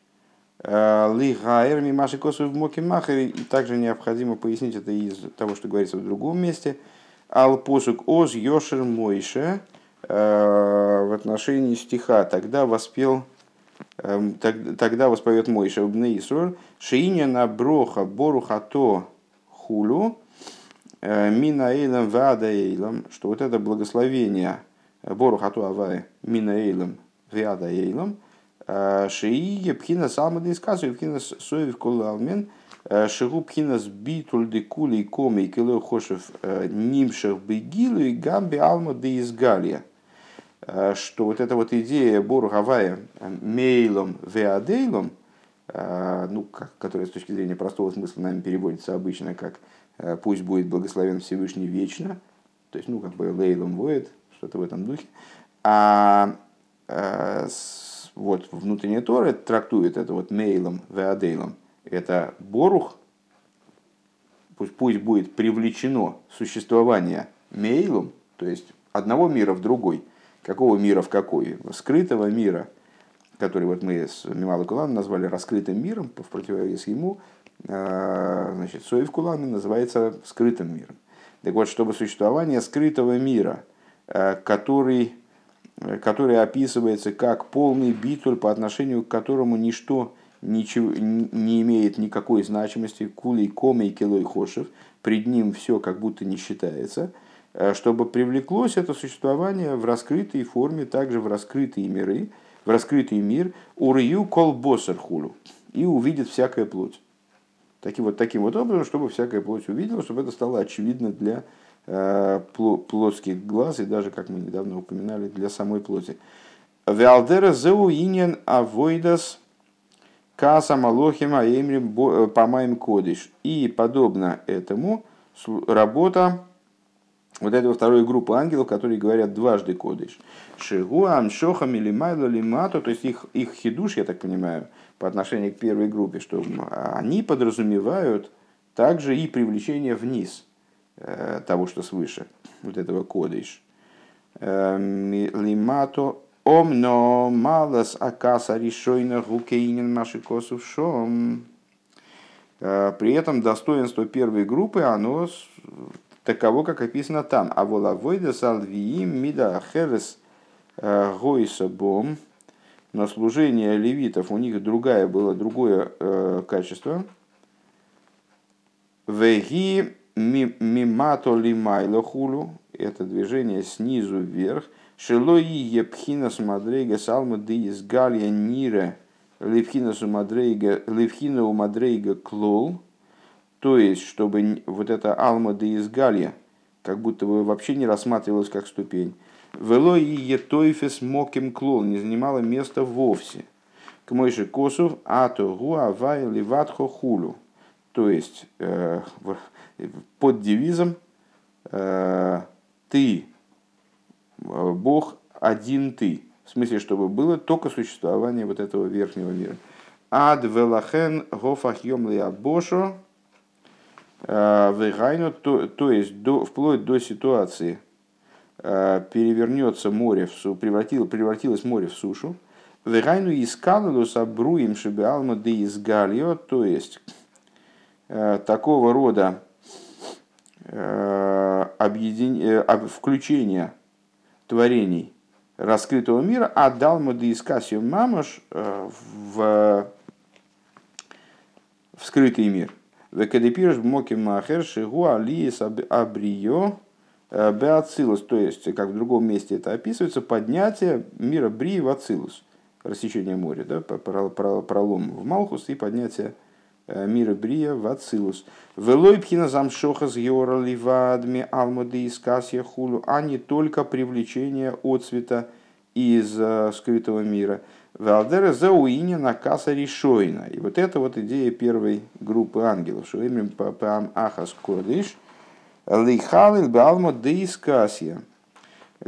э, лигаэр мимаши косу в моке махере. И также необходимо пояснить это из того, что говорится в другом месте. Ал посук оз йошер мойше э, в отношении стиха. Тогда воспел тогда воспоет мой Шабны Исруэль, Шииня на броха боруха то хулю, э, Минаэйлом Вадаэйлом, что вот это благословение э, Боруха то авай Минаэйлом Вадаэйлом, Шии пхина самады исказу, пхина соев колалмен, шигу пхина кули и коми, кило хошев нимшев бегилу и гамби алма де изгалия. Что вот эта вот идея Боргавая мейлом веадейлом, ну, которая с точки зрения простого смысла нами переводится обычно как «пусть будет благословен Всевышний вечно», то есть, ну, как бы лейлом воет, что-то в этом духе, а вот внутренняя Тора трактует это вот мейлом, веадейлом. Это борух, пусть, пусть будет привлечено существование мейлом, то есть одного мира в другой. Какого мира в какой? Скрытого мира, который вот мы с Мимала Куланом назвали раскрытым миром, в противовес ему, а, значит, Соев Кулами называется скрытым миром. Так вот, чтобы существование скрытого мира, а, который который описывается как полный битуль, по отношению к которому ничто ничего, не имеет никакой значимости, кулей, комей, килой, хошев, пред ним все как будто не считается, чтобы привлеклось это существование в раскрытой форме, также в раскрытые миры, в раскрытый мир, урью кол босер хулу, и увидит всякая плоть. Таким вот, таким вот образом, чтобы всякая плоть увидела, чтобы это стало очевидно для Э, плотских глаз и даже, как мы недавно упоминали, для самой плоти. Виалдера зеу инин авойдас каса малохима эмрим э, помаем кодиш. И подобно этому работа вот этой второй группы ангелов, которые говорят дважды кодиш. Шигу амшохам или майло лимато, то есть их, их хидуш, я так понимаю, по отношению к первой группе, что они подразумевают также и привлечение вниз – Э, того, что свыше, вот этого кодиш. Эм, лимато омно малас акаса решойна гукейнин маши косов шом. Э, при этом достоинство первой группы, оно таково, как описано там. А волавойда салвиим мида херес э, гойса бом. Но служение левитов у них другое было, другое э, качество. Веги мимато лимайло хулу, это движение снизу вверх, шелои епхинас мадрейга салма из галья нире левхинасу мадрейга левхина у мадрейга клол, то есть, чтобы вот это алма де из галья, как будто бы вообще не рассматривалось как ступень. Вело и етойфес моким клол не занимало места вовсе. К мойши косов ато гуа вай ливатхо хулу. То есть, э, под девизом э, «Ты, э, Бог, один ты». В смысле, чтобы было только существование вот этого верхнего мира. Ад велахен гофахьем лиабошо э, вегайну, то, то есть до, вплоть до ситуации перевернется море в су, превратил, превратилось море в сушу. Вегайну искалилус абруим шибиалма де изгальо, то есть такого рода Э, объедин... Э, включение творений раскрытого мира отдал Мадеискасию Мамаш э, в, в скрытый мир. Векадепирш моки махер шигу алиес абрио беацилус. То есть, как в другом месте это описывается, поднятие мира Брии в Ацилус. Рассечение моря, да, пролом в Малхус и поднятие Э, мира Брия в Ацилус. Велой замшоха с ливадми алмады из касья хулу, а не только привлечение отцвета из э, скрытого мира. Валдера зауиня на каса решойна. И вот это вот идея первой группы ангелов. Именно пам ахас кодиш. Лихалил балма деискасия.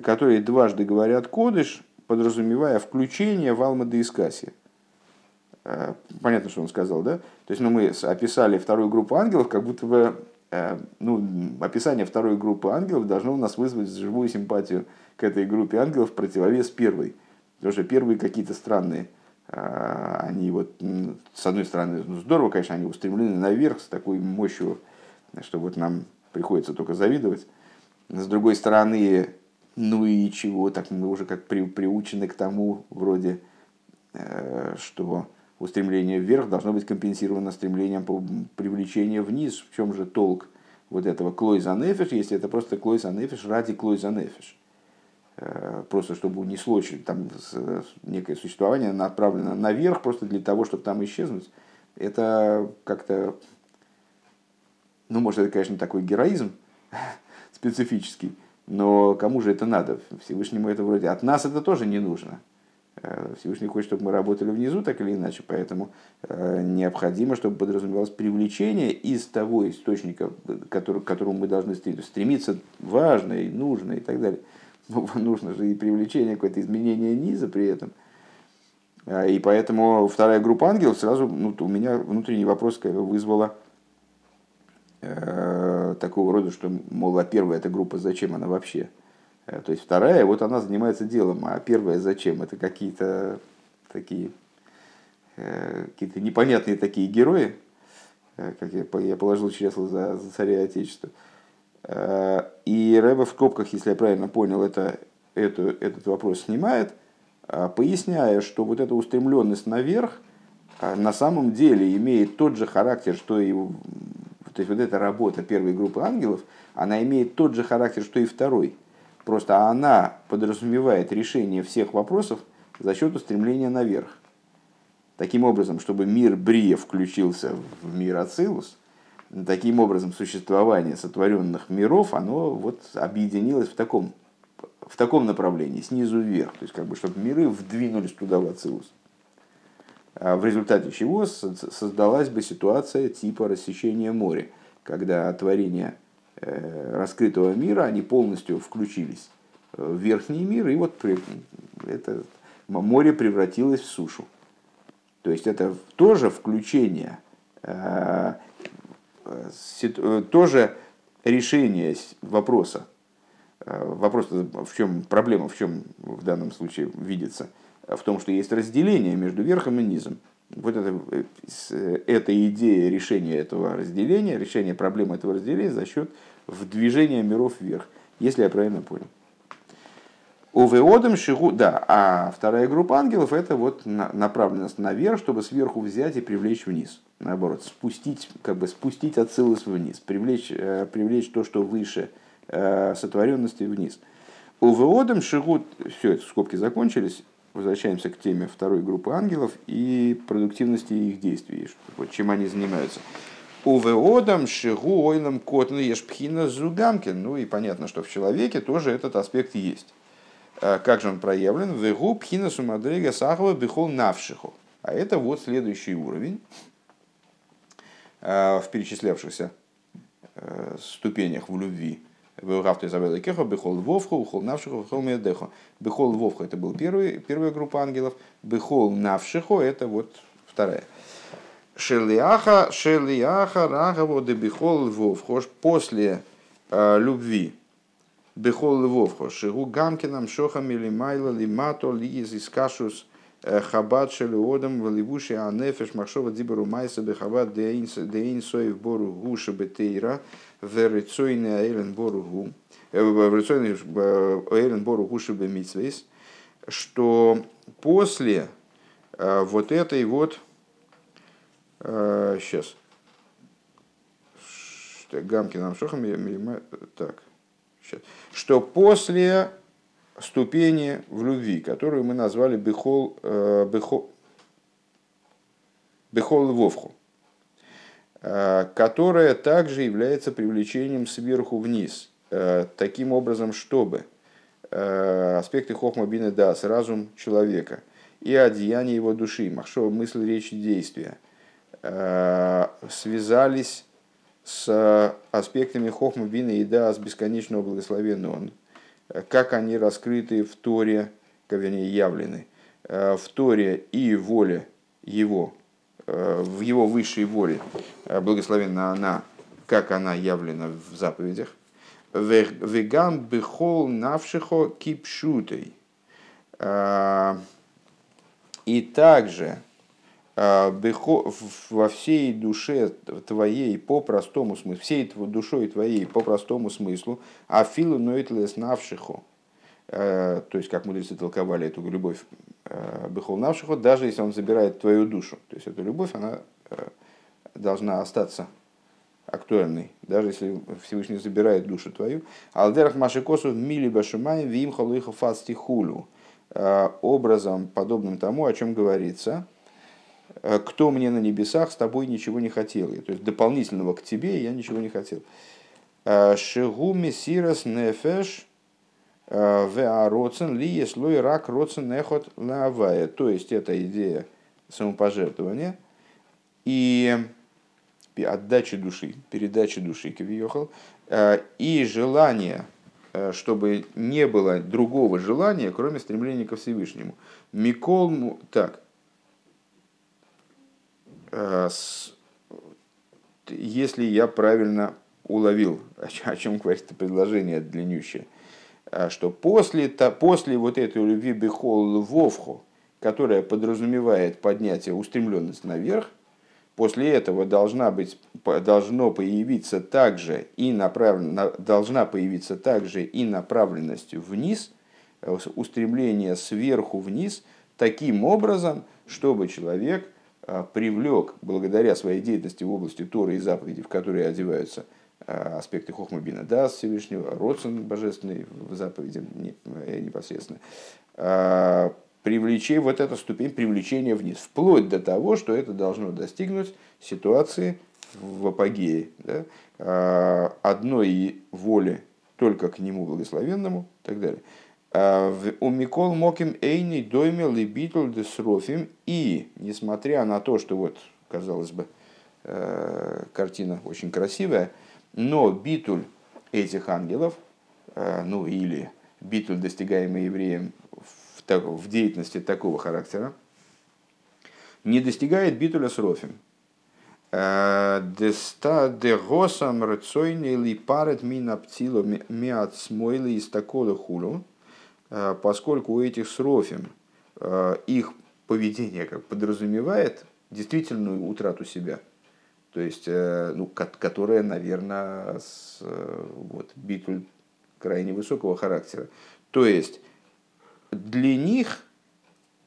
Которые дважды говорят кодыш, подразумевая включение в алма деискасия. Э, понятно, что он сказал, да? То есть ну, мы описали вторую группу ангелов, как будто бы э, ну, описание второй группы ангелов должно у нас вызвать живую симпатию к этой группе ангелов в противовес первой. Что первые какие-то странные. Э, они вот, с одной стороны, ну, здорово, конечно, они устремлены наверх с такой мощью, что вот нам приходится только завидовать. С другой стороны, ну и чего, так мы уже как при, приучены к тому, вроде, что устремление вверх должно быть компенсировано стремлением по привлечению вниз. В чем же толк вот этого клой за нефиш, если это просто клой за нефиш ради клой за нефиш? Просто чтобы унесло там некое существование, направлено наверх просто для того, чтобы там исчезнуть, это как-то, ну, может, это, конечно, такой героизм специфический, но кому же это надо? Всевышнему это вроде от нас это тоже не нужно. Э, Всевышний хочет, чтобы мы работали внизу, так или иначе, поэтому э, необходимо, чтобы подразумевалось привлечение из того источника, к которому мы должны стремиться важно и нужно и так далее. Ну, нужно же и привлечение, какое-то изменение низа при этом. Э, и поэтому вторая группа ангелов сразу, ну, у меня внутренний вопрос вызвала э, такого рода, что, мол, а первая эта группа, зачем она вообще? Э, то есть вторая, вот она занимается делом, а первая зачем? Это какие-то такие э, какие-то непонятные такие герои, э, как я, я положил чресло за, за царя Отечества. И Рэба в скобках, если я правильно понял, это, эту, этот вопрос снимает, поясняя, что вот эта устремленность наверх на самом деле имеет тот же характер, что и то есть вот эта работа первой группы ангелов, она имеет тот же характер, что и второй. Просто она подразумевает решение всех вопросов за счет устремления наверх. Таким образом, чтобы мир Брия включился в мир Ацилус, таким образом существование сотворенных миров, оно вот объединилось в таком, в таком направлении, снизу вверх. То есть, как бы, чтобы миры вдвинулись туда, в Ацилус. В результате чего создалась бы ситуация типа рассечения моря, когда творение Э, раскрытого мира, они полностью включились в верхний мир, и вот это море превратилось в сушу. То есть это тоже включение, э, тоже решение вопроса. Вопрос в чем проблема, в чем в данном случае видится? В том, что есть разделение между верхом и низом. Вот это, эта идея решения этого разделения, решения проблемы этого разделения за счет в движение миров вверх, если я правильно понял. Увеодом шигу, да, а вторая группа ангелов это вот направленность наверх, чтобы сверху взять и привлечь вниз. Наоборот, спустить, как бы спустить отсылос вниз, привлечь, э, привлечь то, что выше э, сотворенности вниз. Увеодом шигу, все, это скобки закончились, возвращаемся к теме второй группы ангелов и продуктивности их действий, вот чем они занимаются. Увеодам шигу ойлам котн ешпхина зугамкин. Ну и понятно, что в человеке тоже этот аспект есть. А как же он проявлен? Вегу пхина сумадрега сахова бихол навшиху. А это вот следующий уровень в перечислявшихся ступенях в любви. Веугавты завели кехо, бихол вовху, ухол навшиху, бихол медехо. Бихол вовху это был первый, первая группа ангелов. Бихол навшиху это вот вторая. Шелиаха, шелиаха, рагаво, дебихол львовхош, после э, любви, бихол львовхош, шигу гамкинам, шохам или майла, лимато, лиез искашус, э, хабат шелиодам, валивуши анефеш, махшова дибару майса, бехабат деин соев бору гуша бетейра, верицойне аэлен бору гу, э, верицойне аэлен бору гуша бемитсвейс, что после вот этой вот Сейчас. Гамки нам шохам так. Сейчас. Что после ступени в любви, которую мы назвали Бехол, э, Бехол, Бехол Вовху, э, которая также является привлечением сверху вниз, э, таким образом, чтобы аспекты Хохма Бина Дас, разум человека и одеяние его души, махшова мысль, речь действия – связались с аспектами Хохма Бина и Да с бесконечного благословенного как они раскрыты в Торе, как вернее явлены, э, в Торе и воле его, э, в его высшей воле, благословенна она, как она явлена в заповедях. Вегам бехол навшихо кипшутой. И также во всей душе твоей по простому смыслу, всей душой твоей по простому смыслу, а филу ноитлес навшиху, а, то есть как мудрецы толковали эту любовь а, бехол навшиху, даже если он забирает твою душу, то есть эта любовь, она должна остаться актуальный, даже если Всевышний забирает душу твою. Алдерах Машикосу мили башумай вим халыха фастихулю. Образом, подобным тому, о чем говорится, кто мне на небесах, с тобой ничего не хотел. То есть дополнительного к тебе я ничего не хотел. Шигу мессирас нефеш веароцен ли еслой рак роцен нехот лавая. То есть это идея самопожертвования и отдачи души, передачи души Кавиохал, и желание, чтобы не было другого желания, кроме стремления ко Всевышнему. Микол, так, если я правильно уловил, о чем говорит это предложение длиннющее, что после, то, после вот этой любви Бехол Вовху, которая подразумевает поднятие, устремленность наверх, после этого должна быть, должно появиться также и направлен, должна появиться также и направленность вниз, э, устремление сверху вниз, таким образом, чтобы человек э, привлек, благодаря своей деятельности в области Торы и заповедей, в которые одеваются э, аспекты Хохмабина, да, Всевышнего, Родсон божественный в заповеди непосредственно, привлечение, вот эта ступень привлечения вниз, вплоть до того, что это должно достигнуть ситуации в апогее, да, одной воли только к нему благословенному и так далее. А, у Микол Моким Эйни и Битл Десрофим и, несмотря на то, что вот, казалось бы, э, картина очень красивая, но битуль этих ангелов, э, ну или битуль, достигаемый евреем в деятельности такого характера не достигает битуля с рофем. Э, деста де госам рцойни ли парет мина птило миат смойли из такого хулу, э, поскольку у этих срофим э, их поведение как подразумевает действительную утрату себя. То есть, ну, которая, наверное, с, вот, битуль крайне высокого характера. То есть, для них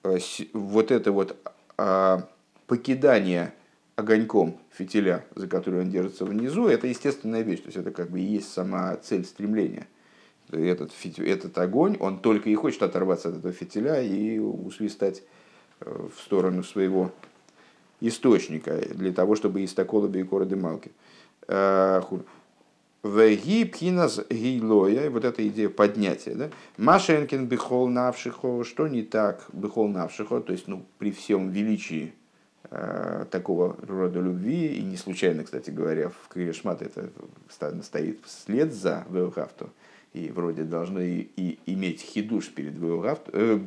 э, вот это вот а, покидание огоньком фитиля, за который он держится внизу, это естественная вещь. То есть это как бы и есть сама цель стремления. Этот, этот огонь, он только и хочет оторваться от этого фитиля и усвистать э, в сторону своего источника, для того, чтобы из такого бейкора демалки. Э, Веги пхинас гейлоя, вот эта идея поднятия. Да? Машенкин бихол навшихо, что не так бихол навшихо, то есть ну, при всем величии э, такого рода любви, и не случайно, кстати говоря, в Кришмат это стоит вслед за Веухавту, и вроде должно и, иметь хидуш перед Веухавту, э,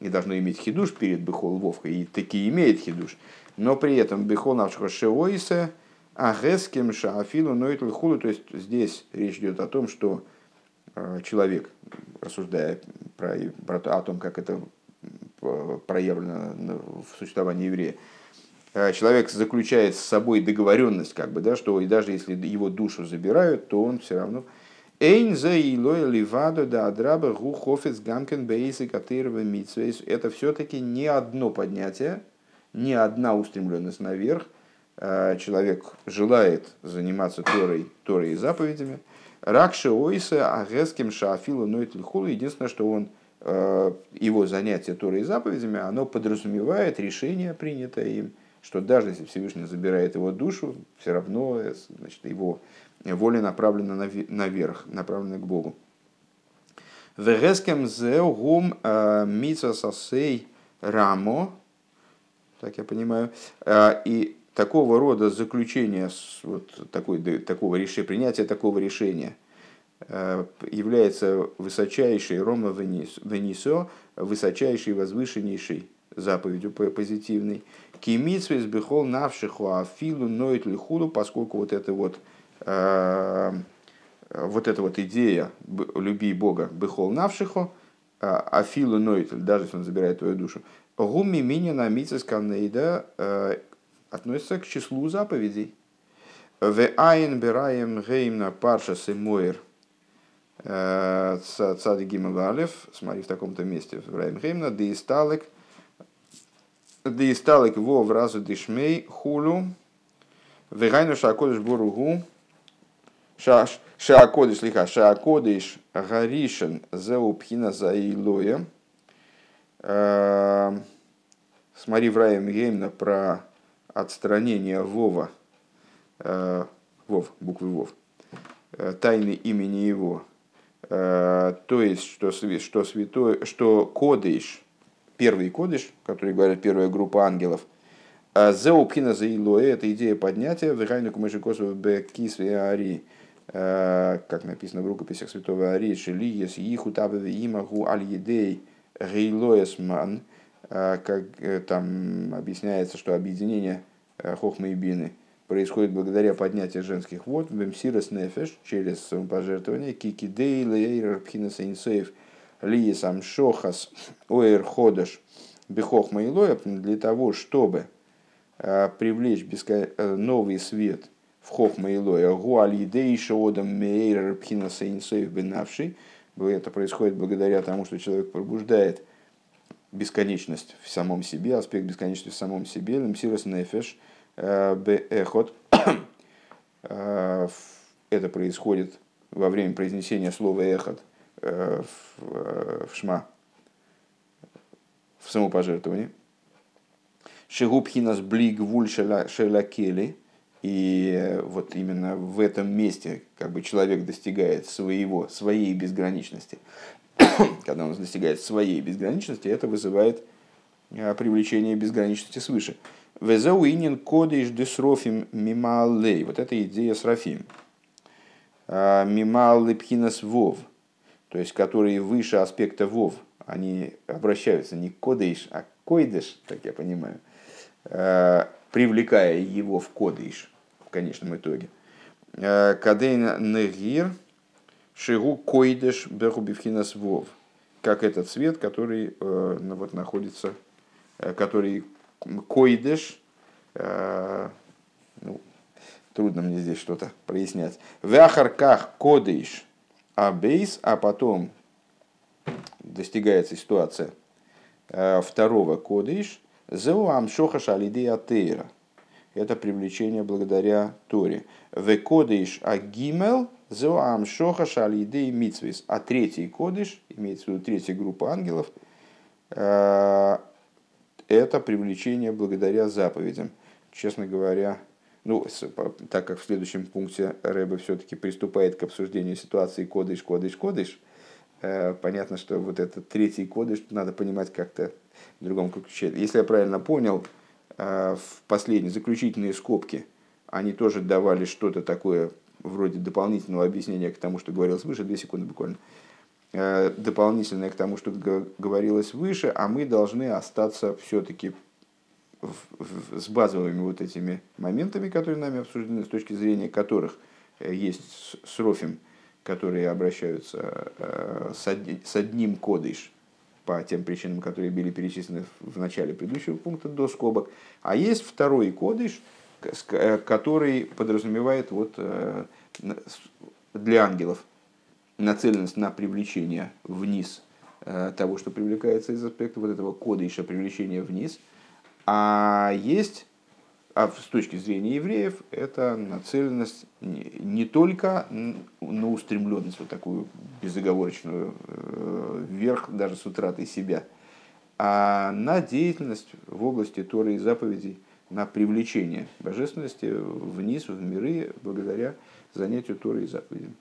и должно иметь хидуш перед Бехол Вовкой, и таки имеет хидуш, но при этом Бехол шеоисе, Агеским шаафилу нойтл хулу, то есть здесь речь идет о том, что э, человек, рассуждая про, про о том, как это проявлено в существовании еврея, э, человек заключает с собой договоренность, как бы, да, что и даже если его душу забирают, то он все равно Эйн за илой ливадо да адраба гамкен бейсы катырова Это все-таки не одно поднятие, не одна устремленность наверх, Э, человек желает заниматься Торой, Торой и заповедями, Ракши Ойса Агеским Шаафилу Нойт Лихулу, единственное, что он, э, его занятие Торой и заповедями, оно подразумевает решение, принятое им, что даже если Всевышний забирает его душу, все равно э, значит, его воля направлена наверх, направлена к Богу. Вегескем зеугум митсасасей рамо, так я понимаю, и такого рода заключение, вот такой, такого решения, принятие такого решения э, является высочайшей Рома Венисо, высочайшей, возвышеннейшей заповедью позитивной. Кимитсвес бихол навшиху афилу ноет лихулу, поскольку вот это вот э, вот эта вот идея люби Бога бихол навшиху, а, афилу ноет, даже если он забирает твою душу, гуми мини на канейда, э, относится к числу заповедей. В айн бираем геймна парша симоир э, цады гималалев, смотри в таком-то месте, в раем геймна, деисталек, деисталек во в разу дишмей хулу, Вегайну шакодыш боругу. Шаакодыш лиха. Шаакодыш гаришен зеупхина заилоя. Смотри в Раем Геймна про отстранение Вова. Вов, буквы Вов. Тайны имени его. То есть, что, что святой, что кодыш, первый кодыш, который говорит первая группа ангелов, Зеупхина заилоя, это идея поднятия, в Райну Кумышикосу Бекис Ари, как написано в рукописях святого Ари, Шелиес, Иху Табеве Имаху Аль-Едей, Гейлоесман, как там объясняется, что объединение Хохмы и Бины происходит благодаря поднятию женских вод, Вемсирас Нефеш, через самопожертвование, Кики Дейлейр Пхинас Инсейв, Лиес Амшохас, Оэр Ходаш, Бехохма и для того, чтобы Э, привлечь. Э, новый свет в Хохма и Лоя, Гуалидейша Одам Мейр Пхина Сейнсоев Бенавший. Это происходит благодаря тому, что человек пробуждает бесконечность в самом себе, аспект бесконечности в самом себе, Лемсирас Нефеш э, Беэхот. Это происходит во время произнесения слова эхот в шма, в самопожертвовании. Шигубхинас блигвуль шелакели. И вот именно в этом месте как бы человек достигает своего, своей безграничности. Когда он достигает своей безграничности, это вызывает а, привлечение безграничности свыше. Везауинин кодиш десрофим мималей. Вот это идея с Рафим. А, Мималлы пхинас вов. То есть, которые выше аспекта вов. Они обращаются не кодиш, а к койдыш, как я понимаю. Э, привлекая его в кодыш в конечном итоге. Э, Кадейн негир шигу койдеш бехубивхинас вов. Как этот цвет, который э, ну, вот, находится, который койдеш, ну, трудно мне здесь что-то прояснять. В ахарках кодыш абейс, а потом достигается ситуация второго кодыш, Зеу амшоха шалидея тейра. Это привлечение благодаря Торе. Векодыш агимел зеу амшоха шалидей митсвис. А третий кодыш, имеется в виду третья группа ангелов, э, это привлечение благодаря заповедям. Честно говоря, ну, так как в следующем пункте Рэбе все-таки приступает к обсуждению ситуации кодыш, кодыш, кодыш, э, понятно, что вот этот третий кодыш надо понимать как-то в другом ключе. Если я правильно понял, в последние заключительные скобки они тоже давали что-то такое вроде дополнительного объяснения к тому, что говорилось выше, две секунды буквально, э, дополнительное к тому, что говорилось выше, а мы должны остаться все-таки с базовыми вот этими моментами, которые нами обсуждены, с точки зрения которых э, есть срофим, которые обращаются с одним кодыш по тем причинам, которые были перечислены в начале предыдущего пункта до скобок. А есть второй кодыш, э, который подразумевает вот э, для ангелов нацеленность на привлечение вниз э, того, что привлекается из аспекта вот этого кодыша привлечения вниз. А есть а с точки зрения евреев это нацеленность не только на устремленность, вот такую безоговорочную э, вверх, даже с утратой себя, а на деятельность в области Торы и заповедей, на привлечение божественности вниз, в миры, благодаря занятию Торы и заповедям.